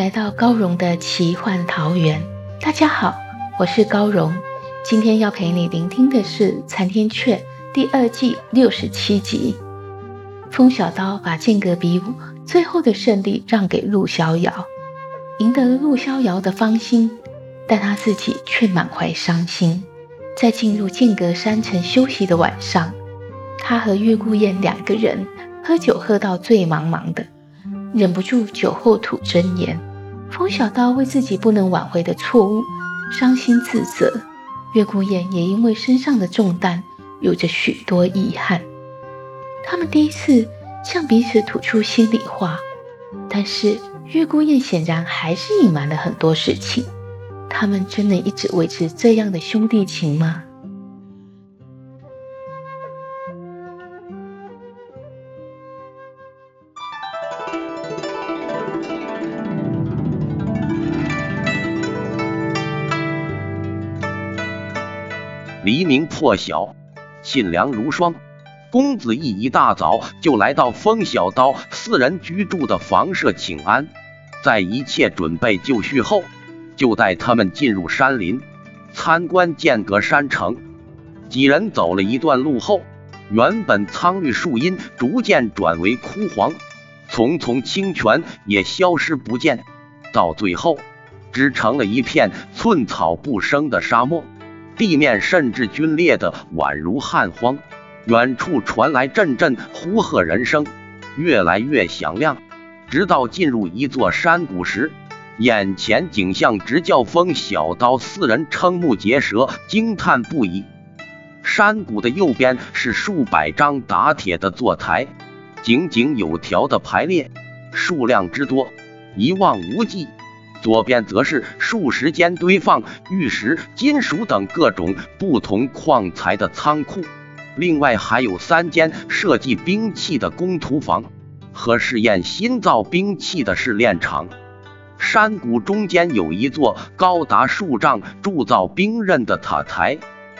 来到高荣的奇幻桃源。大家好，我是高荣。今天要陪你聆听的是《残天阙》第二季六十七集。风小刀把剑阁比武最后的胜利让给陆逍遥，赢得了陆逍遥的芳心，但他自己却满怀伤心。在进入剑阁山城休息的晚上，他和月孤雁两个人喝酒喝到醉茫茫的。忍不住酒后吐真言，风小刀为自己不能挽回的错误伤心自责，月孤雁也因为身上的重担有着许多遗憾。他们第一次向彼此吐出心里话，但是月孤雁显然还是隐瞒了很多事情。他们真的一直维持这样的兄弟情吗？明破晓，沁凉如霜。公子义一大早就来到风小刀四人居住的房舍请安，在一切准备就绪后，就带他们进入山林参观剑阁山城。几人走了一段路后，原本苍绿树荫逐渐转为枯黄，丛丛清泉也消失不见，到最后只成了一片寸草不生的沙漠。地面甚至龟裂的宛如旱荒，远处传来阵阵呼喝人声，越来越响亮。直到进入一座山谷时，眼前景象直叫风小刀四人瞠目结舌，惊叹不已。山谷的右边是数百张打铁的坐台，井井有条的排列，数量之多，一望无际。左边则是数十间堆放玉石、金属等各种不同矿材的仓库，另外还有三间设计兵器的工图房和试验新造兵器的试炼场。山谷中间有一座高达数丈、铸造兵刃的塔台，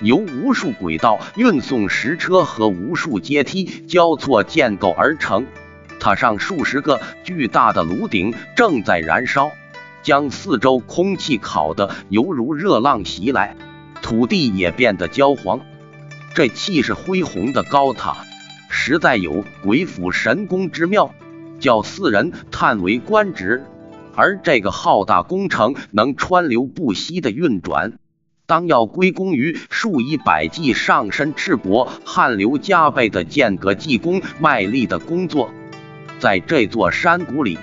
由无数轨道运送石车和无数阶梯交错建构而成。塔上数十个巨大的炉鼎正在燃烧。将四周空气烤得犹如热浪袭来，土地也变得焦黄。这气势恢宏的高塔，实在有鬼斧神工之妙，叫四人叹为观止。而这个浩大工程能川流不息的运转，当要归功于数以百计上身赤膊、汗流浃背的间隔技工卖力的工作。在这座山谷里。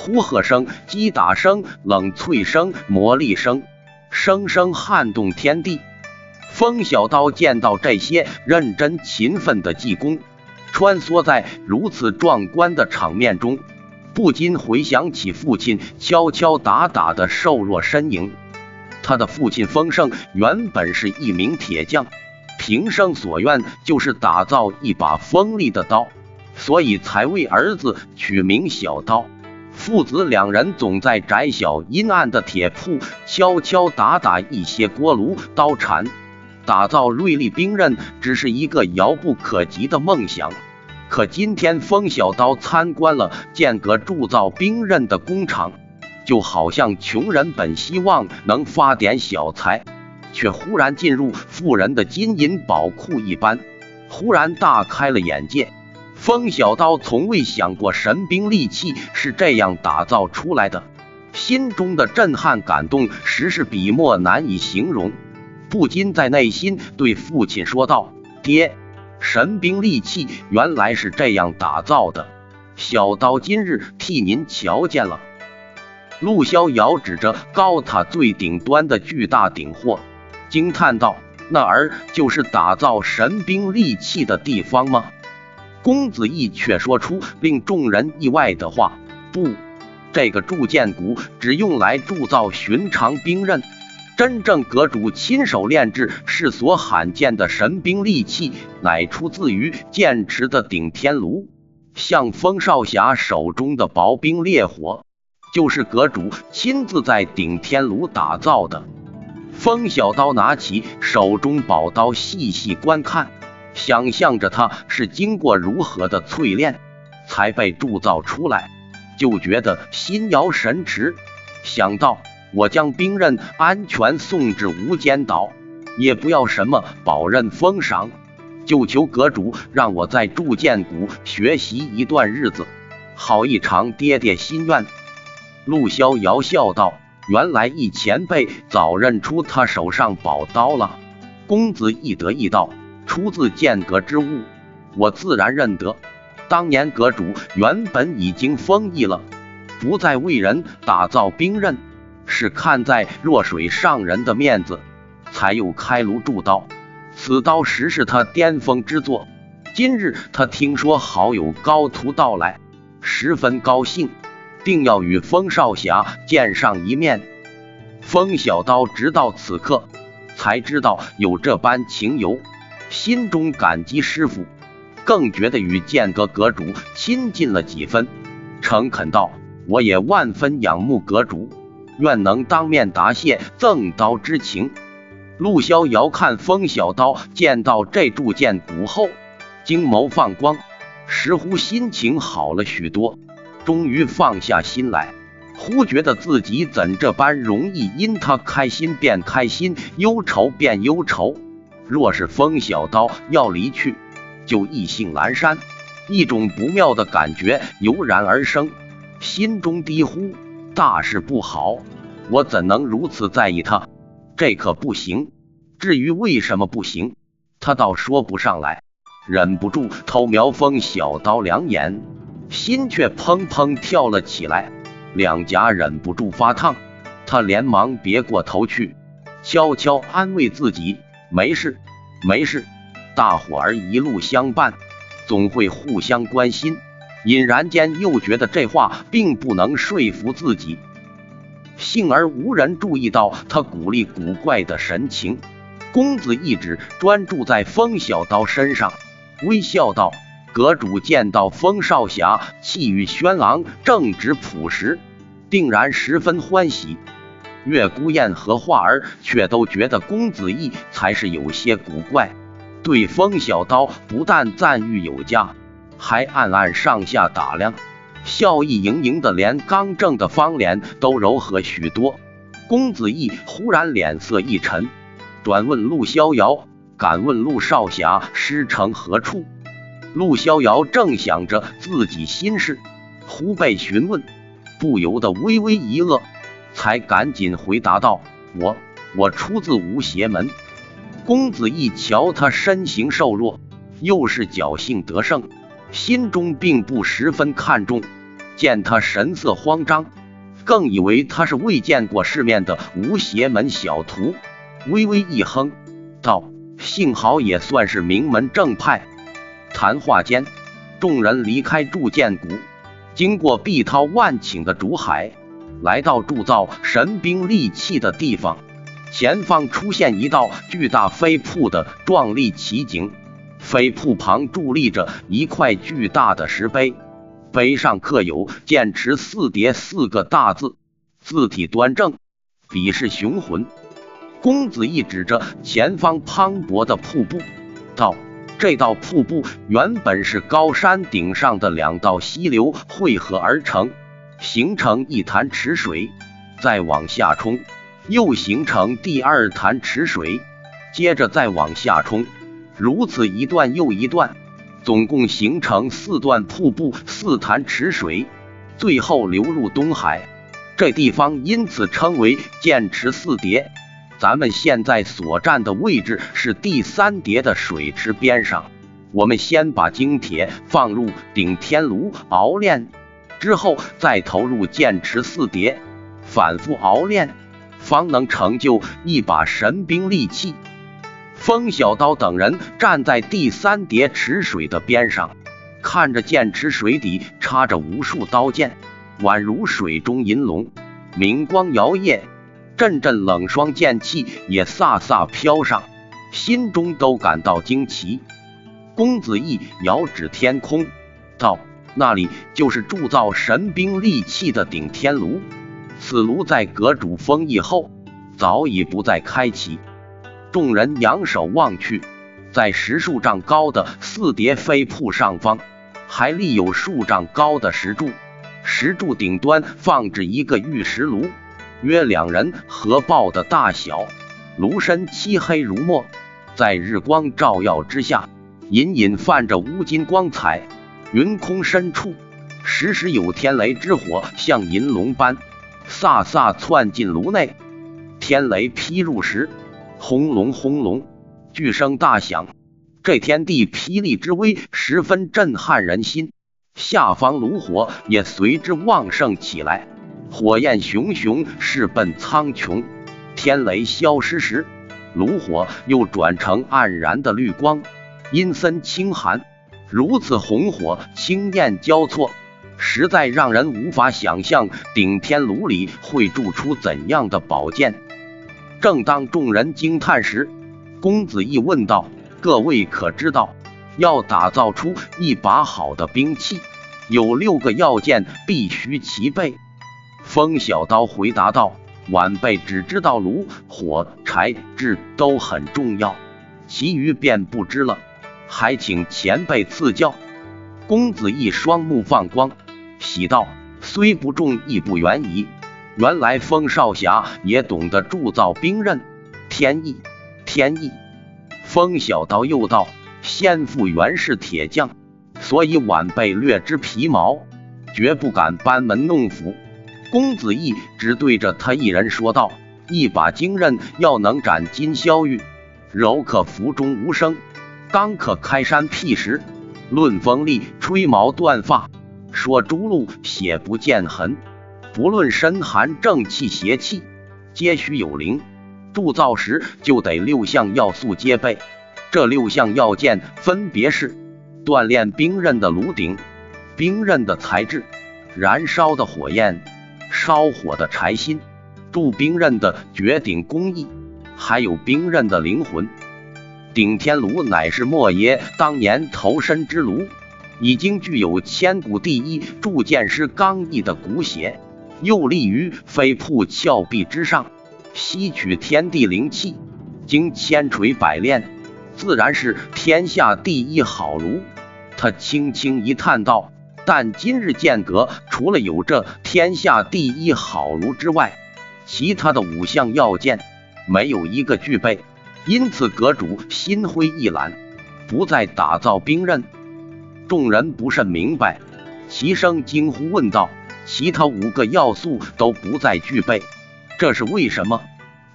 呼喝声、击打声、冷脆声、魔力声，声声撼动天地。风小刀见到这些认真勤奋的技工穿梭在如此壮观的场面中，不禁回想起父亲敲敲打打的瘦弱身影。他的父亲风盛原本是一名铁匠，平生所愿就是打造一把锋利的刀，所以才为儿子取名小刀。父子两人总在窄小阴暗的铁铺敲敲打打一些锅炉刀铲，打造锐利兵刃只是一个遥不可及的梦想。可今天风小刀参观了剑阁铸造兵刃的工厂，就好像穷人本希望能发点小财，却忽然进入富人的金银宝库一般，忽然大开了眼界。风小刀从未想过神兵利器是这样打造出来的，心中的震撼感动实是笔墨难以形容，不禁在内心对父亲说道：“爹，神兵利器原来是这样打造的，小刀今日替您瞧见了。”陆逍遥指着高塔最顶端的巨大顶货，惊叹道：“那儿就是打造神兵利器的地方吗？”公子义却说出令众人意外的话：“不，这个铸剑谷只用来铸造寻常兵刃，真正阁主亲手炼制是所罕见的神兵利器，乃出自于剑池的顶天炉。像风少侠手中的薄冰烈火，就是阁主亲自在顶天炉打造的。”风小刀拿起手中宝刀，细细观看。想象着他是经过如何的淬炼才被铸造出来，就觉得心摇神驰。想到我将兵刃安全送至无间岛，也不要什么宝刃封赏，就求阁主让我在铸剑谷学习一段日子，好一场爹爹心愿。陆逍遥笑道：“原来易前辈早认出他手上宝刀了。”公子亦得意道。出自剑阁之物，我自然认得。当年阁主原本已经封印了，不再为人打造兵刃，是看在弱水上人的面子，才又开炉铸刀。此刀实是他巅峰之作。今日他听说好友高徒到来，十分高兴，定要与风少侠见上一面。风小刀直到此刻才知道有这般情由。心中感激师傅，更觉得与剑阁阁主亲近了几分，诚恳道：“我也万分仰慕阁主，愿能当面答谢赠刀之情。”陆逍遥看风小刀见到这铸剑骨后，惊眸放光，似乎心情好了许多，终于放下心来，忽觉得自己怎这般容易因他开心便开心，忧愁便忧愁。若是风小刀要离去，就意兴阑珊，一种不妙的感觉油然而生，心中低呼：大事不好！我怎能如此在意他？这可不行。至于为什么不行，他倒说不上来。忍不住偷瞄风小刀两眼，心却砰砰跳了起来，两颊忍不住发烫。他连忙别过头去，悄悄安慰自己。没事，没事，大伙儿一路相伴，总会互相关心。隐然间又觉得这话并不能说服自己，幸而无人注意到他古丽古怪的神情。公子一直专注在风小刀身上，微笑道：“阁主见到风少侠气宇轩昂、正直朴实，定然十分欢喜。”月孤雁和画儿却都觉得公子义才是有些古怪，对风小刀不但赞誉有加，还暗暗上下打量，笑意盈盈的，连刚正的方脸都柔和许多。公子义忽然脸色一沉，转问陆逍遥：“敢问陆少侠师承何处？”陆逍遥正想着自己心事，忽被询问，不由得微微一愕。才赶紧回答道：“我我出自无邪门。”公子一瞧他身形瘦弱，又是侥幸得胜，心中并不十分看重。见他神色慌张，更以为他是未见过世面的无邪门小徒，微微一哼，道：“幸好也算是名门正派。”谈话间，众人离开铸剑谷，经过碧涛万顷的竹海。来到铸造神兵利器的地方，前方出现一道巨大飞瀑的壮丽奇景。飞瀑旁伫立着一块巨大的石碑，碑上刻有“剑池四叠”四个大字，字体端正，笔势雄浑。公子义指着前方磅礴的瀑布，道：“这道瀑布原本是高山顶上的两道溪流汇合而成。”形成一潭池水，再往下冲，又形成第二潭池水，接着再往下冲，如此一段又一段，总共形成四段瀑布，四潭池水，最后流入东海。这地方因此称为剑池四叠。咱们现在所站的位置是第三叠的水池边上。我们先把精铁放入顶天炉熬炼。之后再投入剑池四叠，反复熬练，方能成就一把神兵利器。风小刀等人站在第三叠池水的边上，看着剑池水底插着无数刀剑，宛如水中银龙，明光摇曳，阵阵冷霜剑气也飒飒飘上，心中都感到惊奇。公子义遥指天空，道：“那里就是铸造神兵利器的顶天炉。此炉在阁主封印后，早已不再开启。”众人仰首望去，在十数丈高的四叠飞瀑上方，还立有数丈高的石柱，石柱顶端放置一个玉石炉，约两人合抱的大小。炉身漆黑如墨，在日光照耀之下，隐隐泛着乌金光彩。云空深处，时时有天雷之火，像银龙般飒飒窜进炉内。天雷劈入时，轰隆轰隆，巨声大响，这天地霹雳之威十分震撼人心。下方炉火也随之旺盛起来，火焰熊熊，势奔苍穹。天雷消失时，炉火又转成黯然的绿光，阴森清寒。如此红火青焰交错，实在让人无法想象顶天炉里会铸出怎样的宝剑。正当众人惊叹时，公子义问道：“各位可知道，要打造出一把好的兵器，有六个要件必须齐备？”风小刀回答道：“晚辈只知道炉、火、柴、制都很重要，其余便不知了，还请前辈赐教。”公子义双目放光，喜道：“虽不中，亦不远矣。”原来风少侠也懂得铸造兵刃，天意，天意。风小刀又道：“先父原是铁匠，所以晚辈略知皮毛，绝不敢班门弄斧。”公子义只对着他一人说道：“一把精刃要能斩金霄玉，柔可服中无声，刚可开山辟石。论锋利，吹毛断发，说朱露血不见痕。”不论身寒正气邪气，皆须有灵。铸造时就得六项要素皆备。这六项要件分别是：锻炼兵刃的炉鼎、兵刃的材质、燃烧的火焰、烧火的柴薪、铸兵刃的绝顶工艺，还有兵刃的灵魂。顶天炉乃是莫爷当年投身之炉，已经具有千古第一铸剑师刚毅的骨血。又立于飞瀑峭壁之上，吸取天地灵气，经千锤百炼，自然是天下第一好炉。他轻轻一叹道：“但今日剑阁除了有这天下第一好炉之外，其他的五项要件没有一个具备，因此阁主心灰意懒，不再打造兵刃。”众人不甚明白，齐声惊呼问道。其他五个要素都不再具备，这是为什么？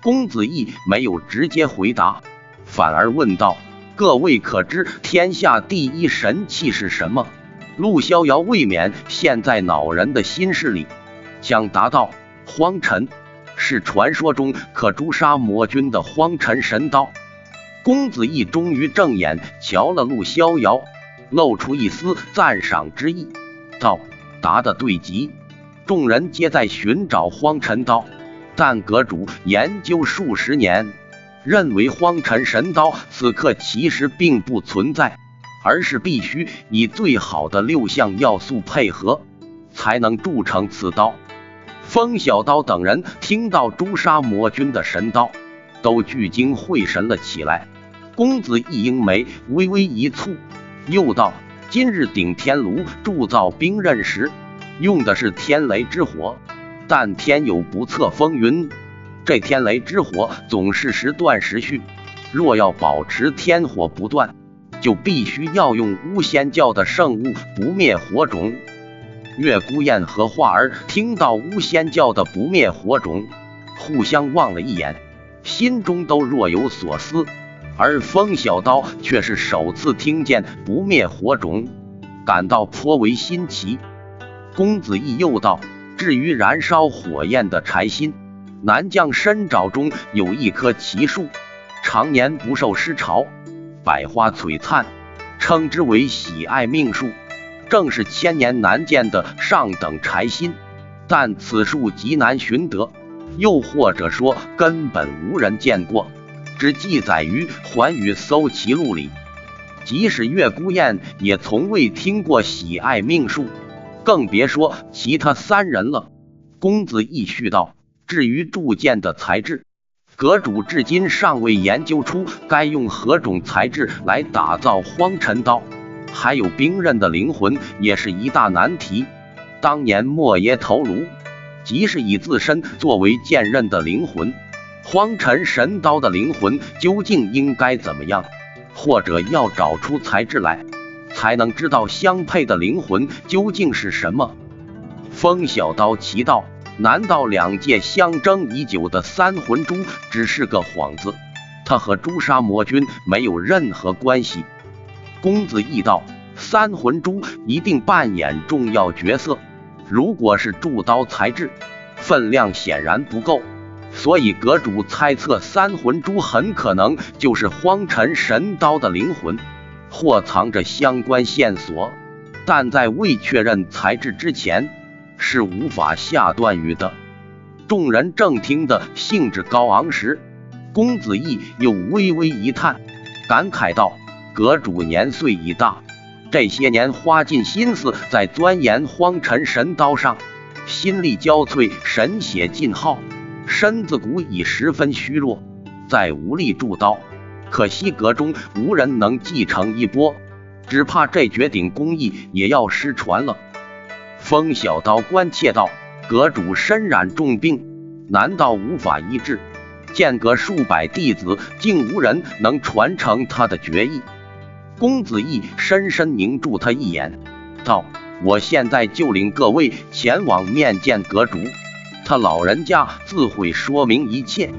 公子义没有直接回答，反而问道：“各位可知天下第一神器是什么？”陆逍遥未免陷在恼人的心事里，想答道：“荒尘是传说中可诛杀魔君的荒尘神刀。”公子义终于正眼瞧了陆逍遥，露出一丝赞赏之意，道：“答得对极。”众人皆在寻找荒尘刀，但阁主研究数十年，认为荒尘神刀此刻其实并不存在，而是必须以最好的六项要素配合，才能铸成此刀。风小刀等人听到诛杀魔君的神刀，都聚精会神了起来。公子一英眉微微一蹙，又道：“今日顶天炉铸造兵刃时。”用的是天雷之火，但天有不测风云，这天雷之火总是时断时续。若要保持天火不断，就必须要用巫仙教的圣物不灭火种。月孤雁和画儿听到巫仙教的不灭火种，互相望了一眼，心中都若有所思。而风小刀却是首次听见不灭火种，感到颇为新奇。公子义又道：“至于燃烧火焰的柴薪，南将深沼中有一棵奇树，常年不受湿潮，百花璀璨，称之为喜爱命树，正是千年难见的上等柴薪。但此树极难寻得，又或者说根本无人见过，只记载于《寰宇搜奇录》里。即使月孤雁也从未听过喜爱命树，更别说其他三人了。公子亦续道：“至于铸剑的材质，阁主至今尚未研究出该用何种材质来打造荒尘刀，还有兵刃的灵魂也是一大难题。当年莫邪头颅，即是以自身作为剑刃的灵魂，荒尘神刀的灵魂究竟应该怎么样？”或者要找出材质来，才能知道相配的灵魂究竟是什么。风小刀奇道：“难道两界相争已久的三魂珠只是个幌子？它和朱砂魔君没有任何关系？”公子义道：“三魂珠一定扮演重要角色。如果是铸刀材质，分量显然不够。”所以阁主猜测，三魂珠很可能就是荒尘神刀的灵魂，或藏着相关线索，但在未确认材质之前，是无法下断语的。众人正听得兴致高昂时，公子义又微微一叹，感慨道：“阁主年岁已大，这些年花尽心思在钻研荒尘神刀上，心力交瘁，神血尽耗。”身子骨已十分虚弱，再无力铸刀。可惜阁中无人能继承一钵，只怕这绝顶工艺也要失传了。风小刀关切道：“阁主身染重病，难道无法医治？剑阁数百弟子，竟无人能传承他的绝艺？”公子义深深凝住他一眼，道：“我现在就领各位前往面见阁主。”他老人家自会说明一切。